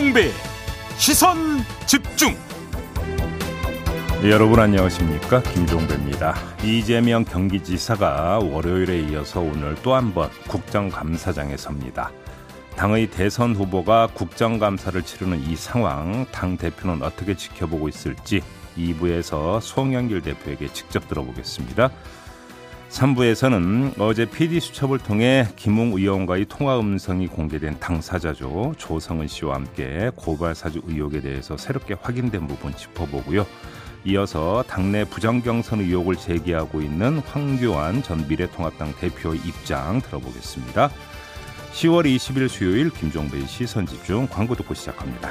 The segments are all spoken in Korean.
김종배 시선 집중. 여러분 안녕하십니까? 김종배입니다. 이재명 경기지사가 월요일에 이어서 오늘 또 한 번 국정감사장에 섭니다. 당의 대선 후보가 국정감사를 치르는 이 상황 당 대표는 어떻게 지켜보고 있을지 2부에서 송영길 대표에게 직접 들어보겠습니다 3부에서는 어제 PD수첩을 통해 김웅 의원과의 통화 음성이 공개된 당사자죠. 조성은 씨와 함께 고발 사주 의혹에 대해서 새롭게 확인된 부분 짚어보고요. 이어서 당내 부정경선 의혹을 제기하고 있는 황교안 전 미래통합당 대표의 입장 들어보겠습니다. 10월 20일 수요일 김종배의 시선집중 광고 듣고 시작합니다.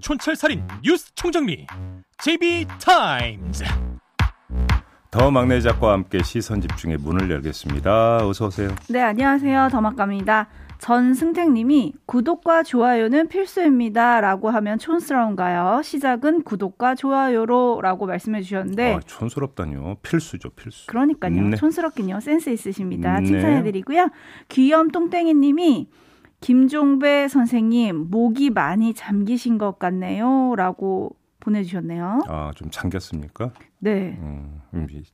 촌철살인 뉴스 총정리 JB타임즈 더 막내 작가와 함께 시선 집중의 문을 열겠습니다. 어서 오세요. 네, 안녕하세요. 더 막갑니다. 전승택님이 구독과 좋아요는 필수입니다. 라고 하면 촌스러운가요? 시작은 구독과 좋아요로 라고 말씀해 주셨는데. 아, 촌스럽다뇨. 필수죠, 필수. 그러니까요. 네. 촌스럽긴요. 센스 있으십니다. 네. 칭찬해 드리고요. 귀염 똥땡이님이 김종배 선생님, 목이 많이 잠기신 것 같네요. 라고 보내주셨네요. 아, 좀 잠겼습니까? 네. 음,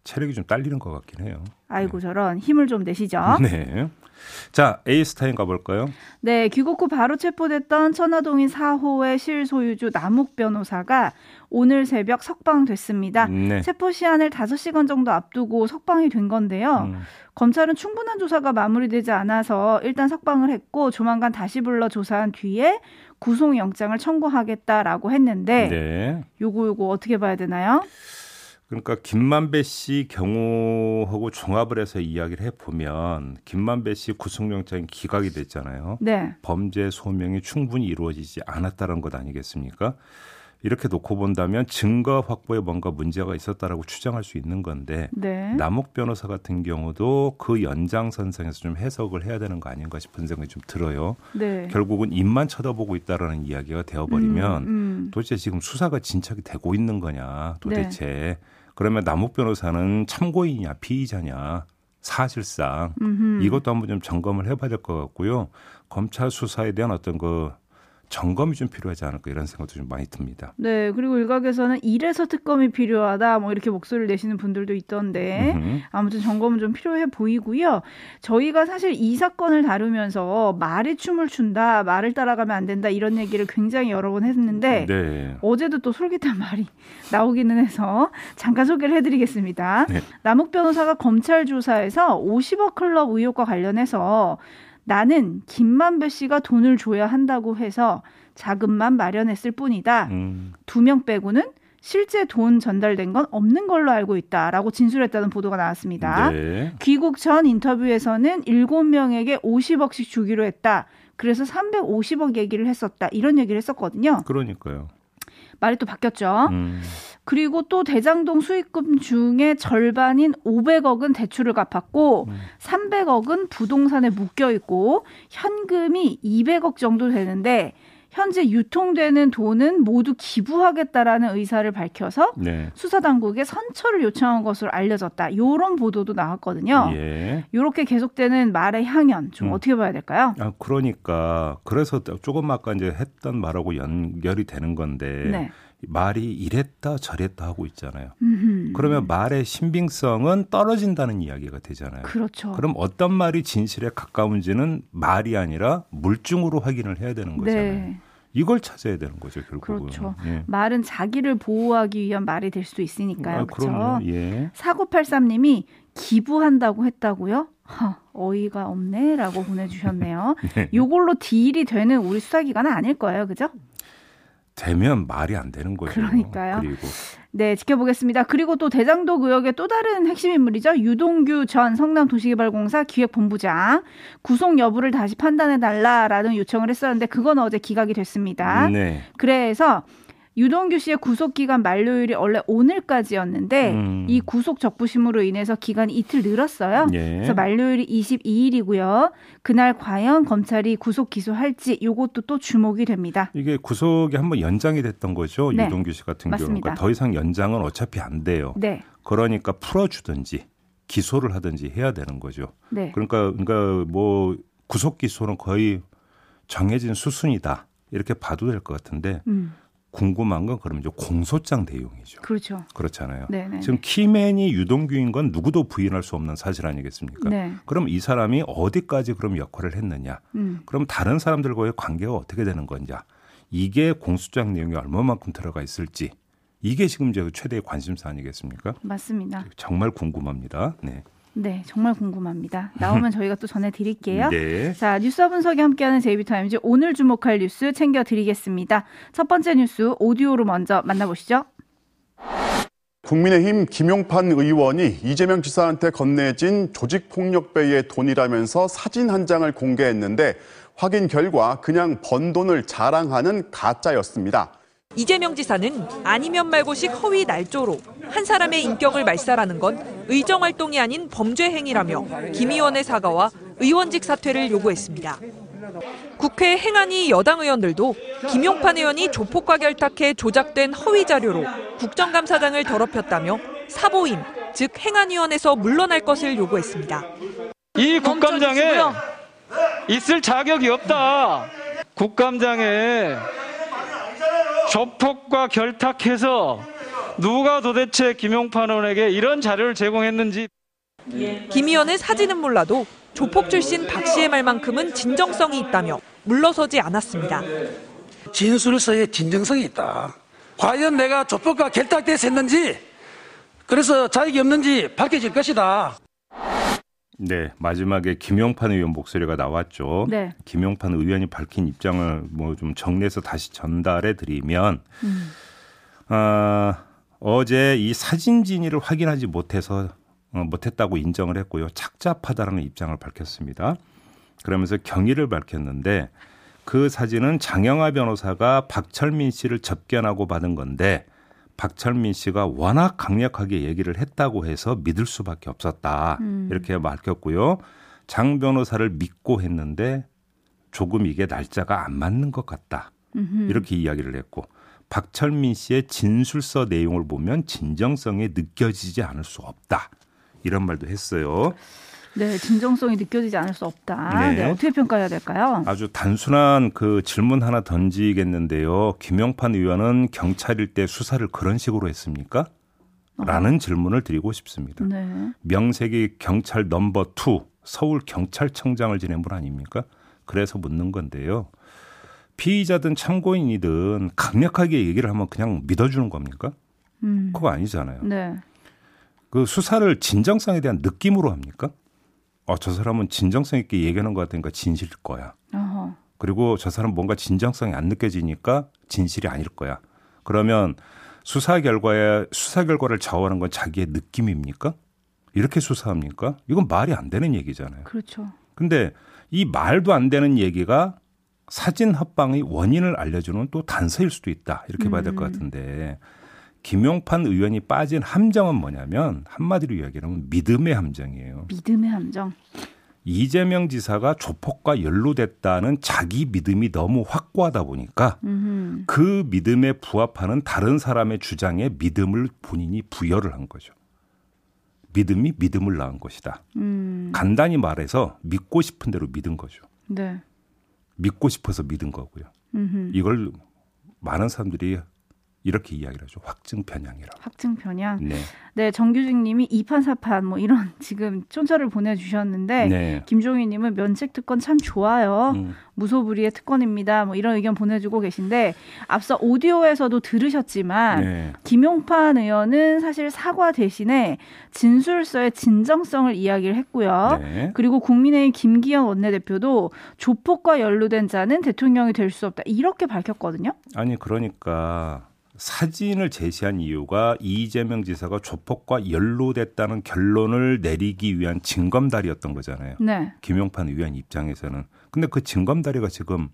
체력이 좀 딸리는 것 같긴 해요. 아이고, 네. 저런 힘을 좀 내시죠. 네. 자, JB TIMES 가볼까요? 네, 귀국 후 바로 체포됐던 천화동인 4호의 실소유주 남욱 변호사가 오늘 새벽 석방됐습니다. 네. 체포 시한을 5시간 정도 앞두고 석방이 된 건데요. 음. 검찰은 충분한 조사가 마무리되지 않아서 일단 석방을 했고 조만간 다시 불러 조사한 뒤에 구속영장을 청구하겠다라고 했는데 네. 요거 요거 어떻게 봐야 되나요? 그러니까 김만배 씨 경우하고 종합을 해서 이야기를 해 보면 김만배 씨 구속영장이 기각이 됐잖아요. 네. 범죄 소명이 충분히 이루어지지 않았다는 것 아니겠습니까? 이렇게 놓고 본다면 증거 확보에 뭔가 문제가 있었다라고 추정할 수 있는 건데 네. 남욱 변호사 같은 경우도 그 연장선상에서 좀 해석을 해야 되는 거 아닌가 싶은 생각이 좀 들어요. 네. 결국은 입만 쳐다보고 있다라는 이야기가 되어버리면 음, 음. 도대체 지금 수사가 진척이 되고 있는 거냐 도대체 네. 그러면 남욱 변호사는 참고인이냐 피의자냐 사실상 음흠. 이것도 한번 좀 점검을 해봐야 될 것 같고요. 검찰 수사에 대한 어떤 그 점검이 좀 필요하지 않을까 이런 생각도 좀 많이 듭니다. 네, 그리고 일각에서는 이래서 특검이 필요하다 뭐 이렇게 목소리를 내시는 분들도 있던데 음흠. 아무튼 점검은 좀 필요해 보이고요. 저희가 사실 이 사건을 다루면서 말이 춤을 춘다, 말을 따라가면 안 된다 이런 얘기를 굉장히 여러 번 했는데 네. 어제도 또 솔깃한 말이 나오기는 해서 잠깐 소개를 해드리겠습니다. 네. 남욱 변호사가 검찰 조사에서 50억 클럽 의혹과 관련해서 나는 김만배 씨가 돈을 줘야 한다고 해서 자금만 마련했을 뿐이다. 음. 두명 빼고는 실제 돈 전달된 건 없는 걸로 알고 있다라고 진술했다는 보도가 나왔습니다. 네. 귀국 전 인터뷰에서는 7명에게 50억씩 주기로 했다. 그래서 350억 얘기를 했었다. 이런 얘기를 했었거든요. 그러니까요. 말이 또 바뀌었죠. 음. 그리고 또 대장동 수익금 중에 절반인 500억은 대출을 갚았고 음. 300억은 부동산에 묶여 있고 현금이 200억 정도 되는데 현재 유통되는 돈은 모두 기부하겠다라는 의사를 밝혀서 네. 수사 당국에 선처를 요청한 것으로 알려졌다. 이런 보도도 나왔거든요. 예. 이렇게 계속되는 말의 향연 좀 음. 어떻게 봐야 될까요? 아 그러니까 그래서 조금 아까 이제 했던 말하고 연결이 되는 건데 네. 말이 이랬다 저랬다 하고 있잖아요. 음흠. 그러면 말의 신빙성은 떨어진다는 이야기가 되잖아요. 그렇죠. 그럼 어떤 말이 진실에 가까운지는 말이 아니라 물증으로 확인을 해야 되는 거잖아요. 네. 이걸 찾아야 되는 거죠, 결국은. 그렇죠. 예. 말은 자기를 보호하기 위한 말이 될 수도 있으니까요. 아, 그렇죠. 예. 4983님이 기부한다고 했다고요? 허, 어이가 없네라고 보내주셨네요. 네. 요걸로 딜이 되는 우리 수사기관은 아닐 거예요, 그죠? 되면 말이 안 되는 거죠. 그러니까요. 그리고 네, 지켜보겠습니다. 그리고 또 대장동 의혹의 또 다른 핵심 인물이죠. 유동규 전 성남도시개발공사 기획본부장 구속 여부를 다시 판단해 달라라는 요청을 했었는데 그건 어제 기각이 됐습니다. 네. 그래서 유동규 씨의 구속 기간 만료일이 원래 오늘까지였는데 음. 이 구속 적부심으로 인해서 기간이 이틀 늘었어요. 예. 그래서 만료일이 22일이고요. 그날 과연 검찰이 구속 기소할지 이것도 또 주목이 됩니다. 이게 구속이 한번 연장이 됐던 거죠. 네. 유동규 씨 같은 경우는 그러니까 더 이상 연장은 어차피 안 돼요. 네. 그러니까 풀어주든지 기소를 하든지 해야 되는 거죠. 네. 그러니까 그러니까 뭐 구속 기소는 거의 정해진 수순이다 이렇게 봐도 될 것 같은데. 음. 궁금한 건 그러면 이제 공소장 내용이죠. 그렇죠. 그렇잖아요. 네네. 지금 키맨이 유동규인 건 누구도 부인할 수 없는 사실 아니겠습니까? 네. 그럼 이 사람이 어디까지 그럼 역할을 했느냐? 음. 그럼 다른 사람들과의 관계가 어떻게 되는 건냐? 이게 공소장 내용이 얼마만큼 들어가 있을지 이게 지금 제 최대의 관심사 아니겠습니까? 맞습니다. 정말 궁금합니다. 네. 네, 정말 궁금합니다. 나오면 저희가 또 전해드릴게요. 네. 자, 뉴스 분석이 함께하는 제이비타임즈 오늘 주목할 뉴스 챙겨드리겠습니다. 첫 번째 뉴스 오디오로 먼저 만나보시죠. 국민의힘 김용판 의원이 이재명 지사한테 건네진 조직폭력배의 돈이라면서 사진 한 장을 공개했는데 확인 결과 그냥 번 돈을 자랑하는 가짜였습니다. 이재명 지사는 아니면 말고식 허위 날조로 한 사람의 인격을 말살하는 건 의정 활동이 아닌 범죄 행위라며 김 의원의 사과와 의원직 사퇴를 요구했습니다. 국회 행안위 여당 의원들도 김용판 의원이 조폭과 결탁해 조작된 허위 자료로 국정감사장을 더럽혔다며 사보임, 즉 행안위원회에서 물러날 것을 요구했습니다. 이 국감장에 있을 자격이 없다. 국감장에 조폭과 결탁해서 누가 도대체 김용판 의원에게 이런 자료를 제공했는지 김 의원의 사진은 몰라도 조폭 출신 박 씨의 말만큼은 진정성이 있다며 물러서지 않았습니다. 진술서에 진정성이 있다. 과연 내가 조폭과 결탁돼서 했는지 그래서 자격이 없는지 밝혀질 것이다. 네, 마지막에 김용판 의원 목소리가 나왔죠. 네. 김용판 의원이 밝힌 입장을 뭐 좀 정리해서 다시 전달해 드리면, 음. 아, 어제 이 사진 진위를 확인하지 못해서 어, 못했다고 인정을 했고요. 착잡하다라는 입장을 밝혔습니다. 그러면서 경위를 밝혔는데 그 사진은 장영하 변호사가 박철민 씨를 접견하고 받은 건데 박철민 씨가 워낙 강력하게 얘기를 했다고 해서 믿을 수밖에 없었다. 음. 이렇게 밝혔고요. 장 변호사를 믿고 했는데 조금 이게 날짜가 안 맞는 것 같다. 음흠. 이렇게 이야기를 했고 박철민 씨의 진술서 내용을 보면 진정성이 느껴지지 않을 수 없다. 이런 말도 했어요. 네, 진정성이 느껴지지 않을 수 없다. 네. 네, 어떻게 평가해야 될까요? 아주 단순한 그 질문 하나 던지겠는데요. 김영판 의원은 경찰일 때 수사를 그런 식으로 했습니까? 라는 어. 질문을 드리고 싶습니다. 네. 명색이 경찰 number two 서울 경찰청장을 지낸 분 아닙니까? 그래서 묻는 건데요. 피의자든 참고인이든 강력하게 얘기를 하면 그냥 믿어주는 겁니까? 음. 그거 아니잖아요. 네. 그 수사를 진정성에 대한 느낌으로 합니까? 어, 저 사람은 진정성 있게 얘기하는 것 같으니까 진실일 거야. 어허. 그리고 저 사람 뭔가 진정성이 안 느껴지니까 진실이 아닐 거야. 그러면 수사 결과에 수사 결과를 좌우하는 건 자기의 느낌입니까? 이렇게 수사합니까? 이건 말이 안 되는 얘기잖아요. 그렇죠. 근데 이 말도 안 되는 얘기가 사진 합방의 원인을 알려주는 또 단서일 수도 있다. 이렇게 봐야 될것 음. 같은데 김용판 의원이 빠진 함정은 뭐냐면 한마디로 이야기하면 믿음의 함정이에요. 믿음의 함정. 이재명 지사가 조폭과 연루됐다는 자기 믿음이 너무 확고하다 보니까 음흠. 그 믿음에 부합하는 다른 사람의 주장에 믿음을 본인이 부여를 한 거죠. 믿음이 믿음을 낳은 것이다. 음. 간단히 말해서 믿고 싶은 대로 믿은 거죠. 네. 믿고 싶어서 믿은 거고요. 음흠. 이걸 많은 사람들이 이렇게 이야기를 하죠. 확증 편향이라고. 확증 편향. 네. 네, 정규직 님이 2판 4판 뭐 이런 지금 촌철을 보내 주셨는데 네. 김종희 님은 면책 특권 참 좋아요. 음. 무소불위의 특권입니다. 뭐 이런 의견 보내 주고 계신데 앞서 오디오에서도 들으셨지만 네. 김용판 의원은 사실 사과 대신에 진술서의 진정성을 이야기를 했고요. 네. 그리고 국민의힘 김기현 원내대표도 조폭과 연루된 자는 대통령이 될 수 없다 이렇게 밝혔거든요. 아니 그러니까 사진을 제시한 이유가 이재명 지사가 조폭과 연루됐다는 결론을 내리기 위한 징검다리였던 거잖아요. 네. 김용판 의원 입장에서는. 근데 그 징검다리가 지금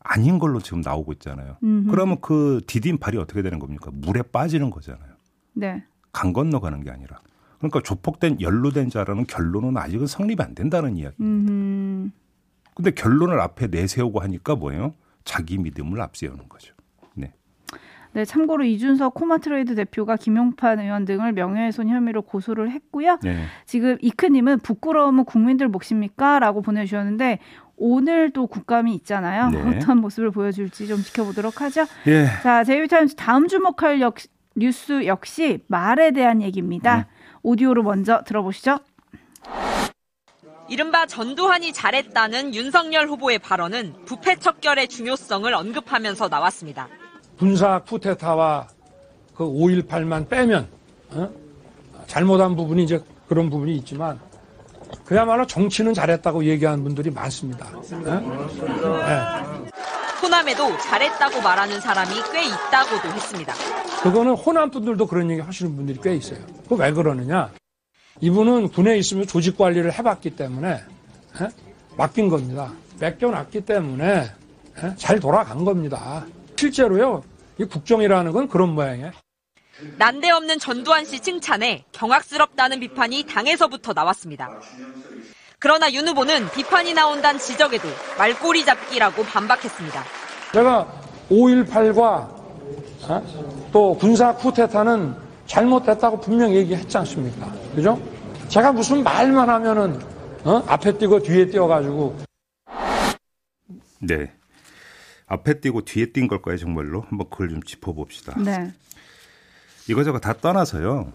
아닌 걸로 지금 나오고 있잖아요. 음흠. 그러면 그 디딤 발이 어떻게 되는 겁니까? 물에 빠지는 거잖아요. 네. 강 건너가는 게 아니라. 그러니까 조폭된 연루된 자라는 결론은 아직은 성립이 안 된다는 이야기. 음. 근데 결론을 앞에 내세우고 하니까 뭐예요? 자기 믿음을 앞세우는 거죠. 네, 참고로 이준석 코마트레이드 대표가 김용판 의원 등을 명예훼손 혐의로 고소를 했고요. 네. 지금 이크님은 부끄러움은 국민들 몫입니까? 라고 보내주셨는데 오늘 도 국감이 있잖아요. 네. 어떤 모습을 보여줄지 좀 지켜보도록 하죠. 예. 자, JB TIMES 다음 주목할 역, 뉴스 역시 말에 대한 얘기입니다. 네. 오디오로 먼저 들어보시죠. 이른바 전두환이 잘했다는 윤석열 후보의 발언은 부패 척결의 중요성을 언급하면서 나왔습니다. 군사 쿠데타와 그 5.18만 빼면 어? 잘못한 부분이 이제 그런 부분이 있지만 그야말로 정치는 잘했다고 얘기하는 분들이 많습니다. 어? 네. 호남에도 잘했다고 말하는 사람이 꽤 있다고도 했습니다. 그거는 호남 분들도 그런 얘기 하시는 분들이 꽤 있어요. 그 왜 그러느냐? 이분은 군에 있으면 조직 관리를 해봤기 때문에 에? 어? 맡긴 겁니다. 맡겨놨기 때문에 에? 잘 돌아간 겁니다. 실제로요, 이 국정이라는 건 그런 모양이에요. 난데없는 전두환 씨 칭찬에 경악스럽다는 비판이 당에서부터 나왔습니다. 그러나 윤 후보는 비판이 나온다는 지적에도 말꼬리 잡기라고 반박했습니다. 제가 5.18과 어? 또 군사 쿠데타는 잘못됐다고 분명 얘기했지 않습니까? 그죠? 제가 무슨 말만 하면은 어? 앞에 뛰고 뒤에 뛰어가지고 네. 앞에 뛰고 뒤에 뛴 걸까요, 정말로? 한번 그걸 좀 짚어봅시다. 네. 이거저거 다 떠나서요.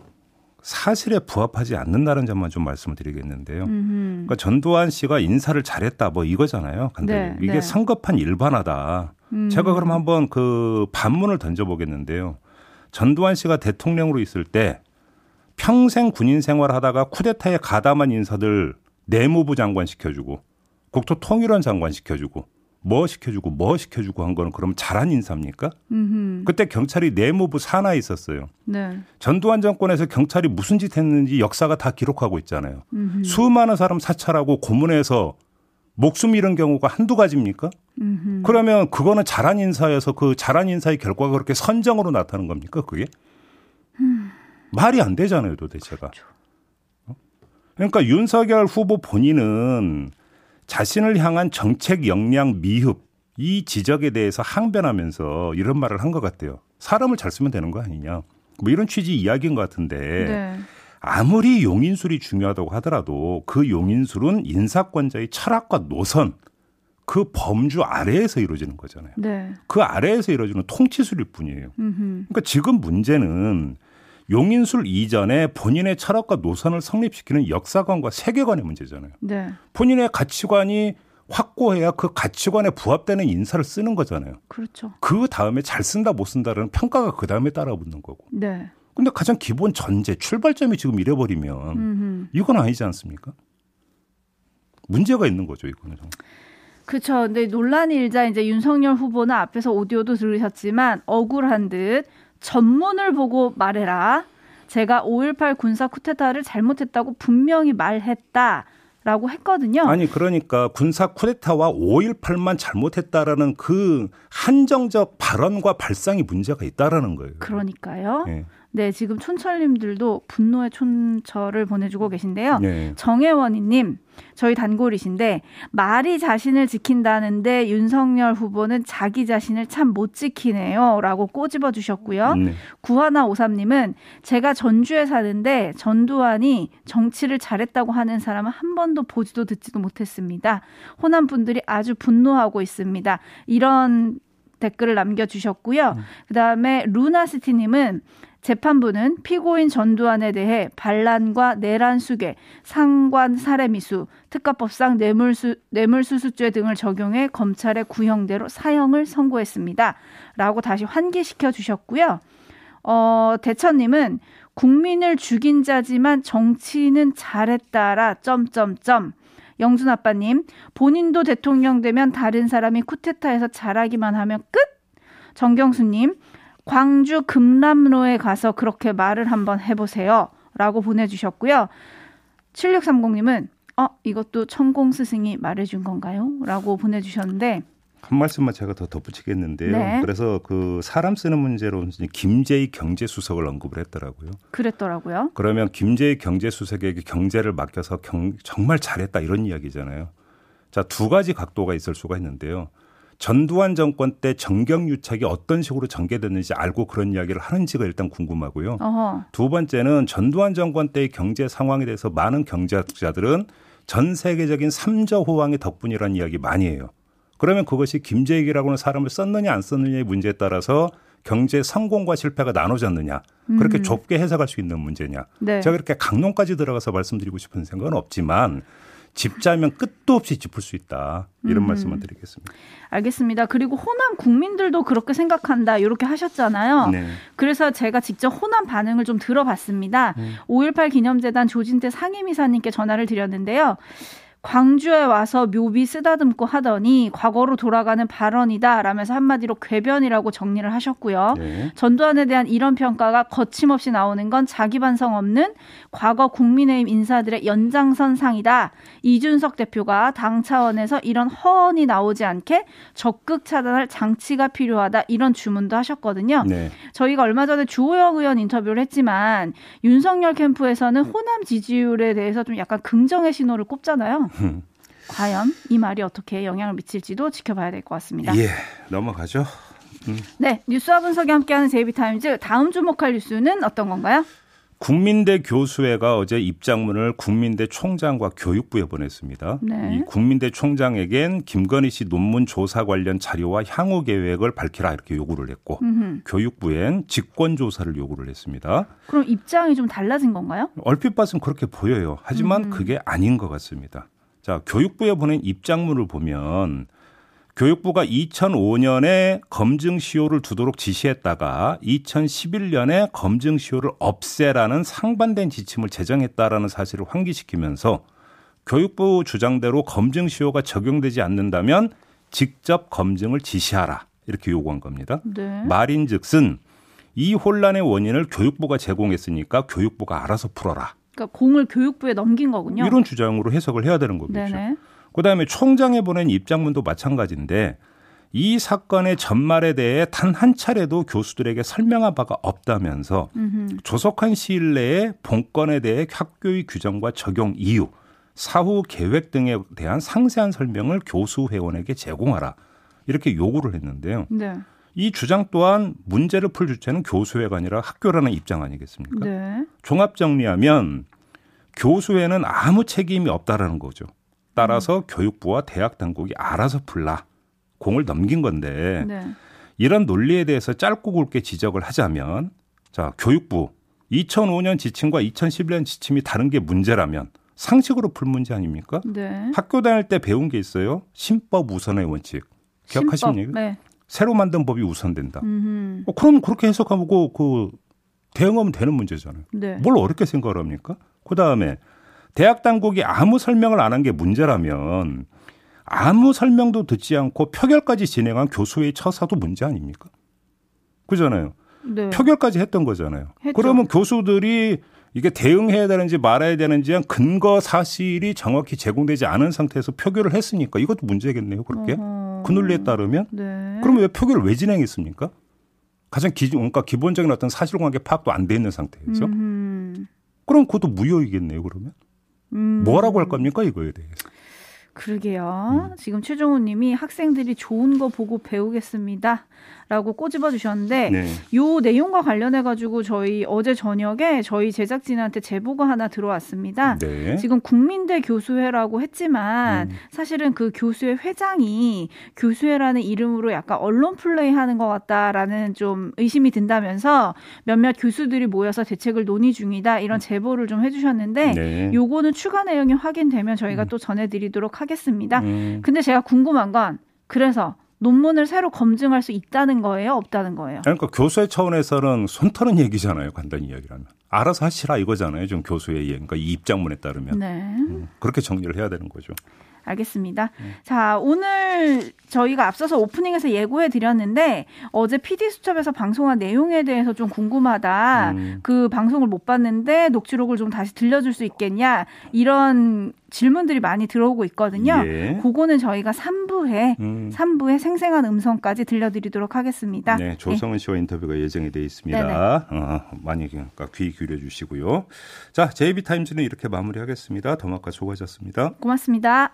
사실에 부합하지 않는다는 점만 좀 말씀을 드리겠는데요. 그러니까 전두환 씨가 인사를 잘했다 뭐 이거잖아요. 근데 네, 이게 네. 성급한 일반화다. 음. 제가 그럼 한번 그 반문을 던져보겠는데요. 전두환 씨가 대통령으로 있을 때 평생 군인 생활하다가 쿠데타에 가담한 인사들 내무부 장관 시켜주고 국토통일원 장관 시켜주고 뭐 시켜주고 뭐 시켜주고 한 거는 그럼 잘한 인사입니까? 음흠. 그때 경찰이 내무부 산하에 있었어요. 네. 전두환 정권에서 경찰이 무슨 짓 했는지 역사가 다 기록하고 있잖아요. 음흠. 수많은 사람 사찰하고 고문해서 목숨 잃은 경우가 한두 가지입니까? 음흠. 그러면 그거는 잘한 인사여서 그 잘한 인사의 결과가 그렇게 선정으로 나타나는 겁니까? 그게? 음. 말이 안 되잖아요, 도대체가. 그렇죠. 어? 그러니까 윤석열 후보 본인은 자신을 향한 정책 역량 미흡 이 지적에 대해서 항변하면서 이런 말을 한 것 같아요. 사람을 잘 쓰면 되는 거 아니냐. 뭐 이런 취지 이야기인 것 같은데 네. 아무리 용인술이 중요하다고 하더라도 그 용인술은 인사권자의 철학과 노선 그 범주 아래에서 이루어지는 거잖아요. 네. 그 아래에서 이루어지는 통치술일 뿐이에요. 음흠. 그러니까 지금 문제는 용인술 이전에 본인의 철학과 노선을 성립시키는 역사관과 세계관의 문제잖아요. 네. 본인의 가치관이 확고해야 그 가치관에 부합되는 인사를 쓰는 거잖아요. 그렇죠. 그 다음에 잘 쓴다 못 쓴다는 평가가 그 다음에 따라붙는 거고. 네. 근데 가장 기본 전제 출발점이 지금 잃어버리면 음흠. 이건 아니지 않습니까? 문제가 있는 거죠, 이거는. 그렇죠. 근데 논란이 일자 이제 윤석열 후보는 앞에서 오디오도 들으셨지만 억울한 듯 전문을 보고 말해라. 제가 5.18 군사 쿠데타를 잘못했다고 분명히 말했다. 라고 했거든요. 아니 그러니까 군사 쿠데타와 5.18만 잘못했다라는 그 한정적 발언과 발상이 문제가 있다라는 거예요. 그러니까요. 네. 네, 지금 촌철님들도 분노의 촌철을 보내주고 계신데요. 네. 정혜원이님, 저희 단골이신데 말이 자신을 지킨다는데 윤석열 후보는 자기 자신을 참 못 지키네요라고 꼬집어 주셨고요. 네. 구하나 오삼님은 제가 전주에 사는데 전두환이 정치를 잘했다고 하는 사람은 한 번도 보지도 듣지도 못했습니다. 호남 분들이 아주 분노하고 있습니다. 이런 댓글을 남겨주셨고요. 음. 그 다음에 루나스티님은 재판부는 피고인 전두환에 대해 반란과 내란 수괴, 상관 살해 미수, 특가법상 뇌물수, 뇌물수수죄 등을 적용해 검찰의 구형대로 사형을 선고했습니다. 라고 다시 환기시켜 주셨고요. 어, 대천님은 국민을 죽인 자지만 정치는 잘했다라 점점점 영순 아빠님 본인도 대통령 되면 다른 사람이 쿠데타에서 잘하기만 하면 끝 정경수님 광주 금남로에 가서 그렇게 말을 한번 해보세요. 라고 보내주셨고요. 7630님은, 어, 이것도 천공 스승이 말해준 건가요? 라고 보내주셨는데, 한 말씀만 제가 더 덧붙이겠는데요. 네. 그래서 그 사람 쓰는 문제로 김재희 경제수석을 언급을 했더라고요. 그랬더라고요. 그러면 김재희 경제수석에게 경제를 맡겨서 경, 정말 잘했다 이런 이야기잖아요. 자, 두 가지 각도가 있을 수가 있는데요. 전두환 정권 때 정경유착이 어떤 식으로 전개됐는지 알고 그런 이야기를 하는지가 일단 궁금하고요. 어허. 두 번째는 전두환 정권 때의 경제 상황에 대해서 많은 경제학자들은 전 세계적인 삼저 호황의 덕분이라는 이야기 많이 해요. 그러면 그것이 김재익이라고 하는 사람을 썼느냐 안 썼느냐의 문제에 따라서 경제 성공과 실패가 나눠졌느냐 그렇게 음. 좁게 해석할 수 있는 문제냐 네. 제가 이렇게 강론까지 들어가서 말씀드리고 싶은 생각은 없지만 짚자면 끝도 없이 짚을 수 있다. 이런 음. 말씀을 드리겠습니다. 알겠습니다. 그리고 호남 국민들도 그렇게 생각한다. 이렇게 하셨잖아요. 네. 그래서 제가 직접 호남 반응을 좀 들어봤습니다. 음. 5.18 기념재단 조진태 상임이사님께 전화를 드렸는데요. 광주에 와서 묘비 쓰다듬고 하더니 과거로 돌아가는 발언이다 라면서 한마디로 궤변이라고 정리를 하셨고요. 네. 전두환에 대한 이런 평가가 거침없이 나오는 건 자기 반성 없는 과거 국민의힘 인사들의 연장선상이다. 이준석 대표가 당 차원에서 이런 허언이 나오지 않게 적극 차단할 장치가 필요하다. 이런 주문도 하셨거든요. 네. 저희가 얼마 전에 주호영 의원 인터뷰를 했지만 윤석열 캠프에서는 호남 지지율에 대해서 좀 약간 긍정의 신호를 꼽잖아요. 과연 이 말이 어떻게 영향을 미칠지도 지켜봐야 될 것 같습니다. 예, 넘어가죠. 음. 네, 뉴스와 분석이 함께하는 제이비타임즈 다음 주목할 뉴스는 어떤 건가요? 국민대 교수회가 어제 입장문을 국민대 총장과 교육부에 보냈습니다. 네. 이 국민대 총장에겐 김건희 씨 논문 조사 관련 자료와 향후 계획을 밝히라 이렇게 요구를 했고 음흠. 교육부엔 직권 조사를 요구를 했습니다. 그럼 입장이 좀 달라진 건가요? 얼핏 봐서는 그렇게 보여요. 하지만 음흠. 그게 아닌 것 같습니다. 자, 교육부에 보낸 입장문을 보면 교육부가 2005년에 검증 시효를 두도록 지시했다가 2011년에 검증 시효를 없애라는 상반된 지침을 제정했다라는 사실을 환기시키면서 교육부 주장대로 검증 시효가 적용되지 않는다면 직접 검증을 지시하라 이렇게 요구한 겁니다. 네. 말인즉슨 이 혼란의 원인을 교육부가 제공했으니까 교육부가 알아서 풀어라. 그러니까 공을 교육부에 넘긴 거군요. 이런 주장으로 해석을 해야 되는 거겠죠. 네네. 그다음에 총장에 보낸 입장문도 마찬가지인데 이 사건의 전말에 대해 단 한 차례도 교수들에게 설명한 바가 없다면서 음흠. 조속한 시일 내에 본건에 대해 학교의 규정과 적용 이유, 사후 계획 등에 대한 상세한 설명을 교수 회원에게 제공하라 이렇게 요구를 했는데요. 네. 이 주장 또한 문제를 풀 주체는 교수회가 아니라 학교라는 입장 아니겠습니까? 네. 종합 정리하면 교수회는 아무 책임이 없다라는 거죠. 따라서 음. 교육부와 대학 당국이 알아서 풀라 공을 넘긴 건데 네. 이런 논리에 대해서 짧고 굵게 지적을 하자면 자 교육부 2005년 지침과 2011년 지침이 다른 게 문제라면 상식으로 풀 문제 아닙니까? 네. 학교 다닐 때 배운 게 있어요. 신법 우선의 원칙. 기억하십니까? 네. 새로 만든 법이 우선된다. 어, 그럼 그렇게 해석하고 그 대응하면 되는 문제잖아요. 네. 뭘 어렵게 생각을 합니까? 그 다음에 대학 당국이 아무 설명을 안 한 게 문제라면 아무 설명도 듣지 않고 표결까지 진행한 교수의 처사도 문제 아닙니까? 그잖아요. 네. 표결까지 했던 거잖아요. 했죠. 그러면 교수들이 이게 대응해야 되는지 말아야 되는지 한 근거 사실이 정확히 제공되지 않은 상태에서 표결을 했으니까 이것도 문제겠네요. 그렇게 어허. 그 논리에 따르면 네. 그러면 왜 표결을 왜 진행했습니까? 가장 기, 그러니까 기본적인 어떤 사실관계 파악도 안 돼 있는 상태에서 음흠. 그럼 그것도 무효이겠네요. 그러면 음. 뭐라고 할 겁니까 이거에 대해서? 그러게요. 음. 지금 최종훈 님이 학생들이 좋은 거 보고 배우겠습니다. 라고 꼬집어 주셨는데 네. 요 내용과 관련해 가지고 저희 어제 저녁에 저희 제작진한테 제보가 하나 들어왔습니다. 네. 지금 국민대 교수회라고 했지만 음. 사실은 그 교수회 회장이 교수회라는 이름으로 약간 언론 플레이 하는 것 같다라는 좀 의심이 든다면서 몇몇 교수들이 모여서 대책을 논의 중이다 이런 음. 제보를 좀 해주셨는데 네. 요거는 추가 내용이 확인되면 저희가 음. 또 전해드리도록 하겠습니다. 음. 근데 제가 궁금한 건 그래서 논문을 새로 검증할 수 있다는 거예요, 없다는 거예요? 그러니까 교수의 차원에서는 손 터는 얘기잖아요, 간단히 이야기하면. 알아서 하시라 이거잖아요, 좀 교수의 예, 그러니까 이 입장문에 따르면. 네. 음, 그렇게 정리를 해야 되는 거죠. 알겠습니다. 음. 자, 오늘 저희가 앞서서 오프닝에서 예고해 드렸는데 어제 PD 수첩에서 방송한 내용에 대해서 좀 궁금하다. 음. 그 방송을 못 봤는데 녹취록을 좀 다시 들려줄 수 있겠냐. 이런 질문들이 많이 들어오고 있거든요. 예. 그거는 저희가 3부에 음. 3부에 생생한 음성까지 들려드리도록 하겠습니다. 네, 조성은 씨와 인터뷰가 예정이 되어 있습니다. 어, 많이 그러니까 귀 기울여 주시고요. 자, JB 타임즈는 이렇게 마무리하겠습니다. 더마카 수고하셨습니다. 고맙습니다.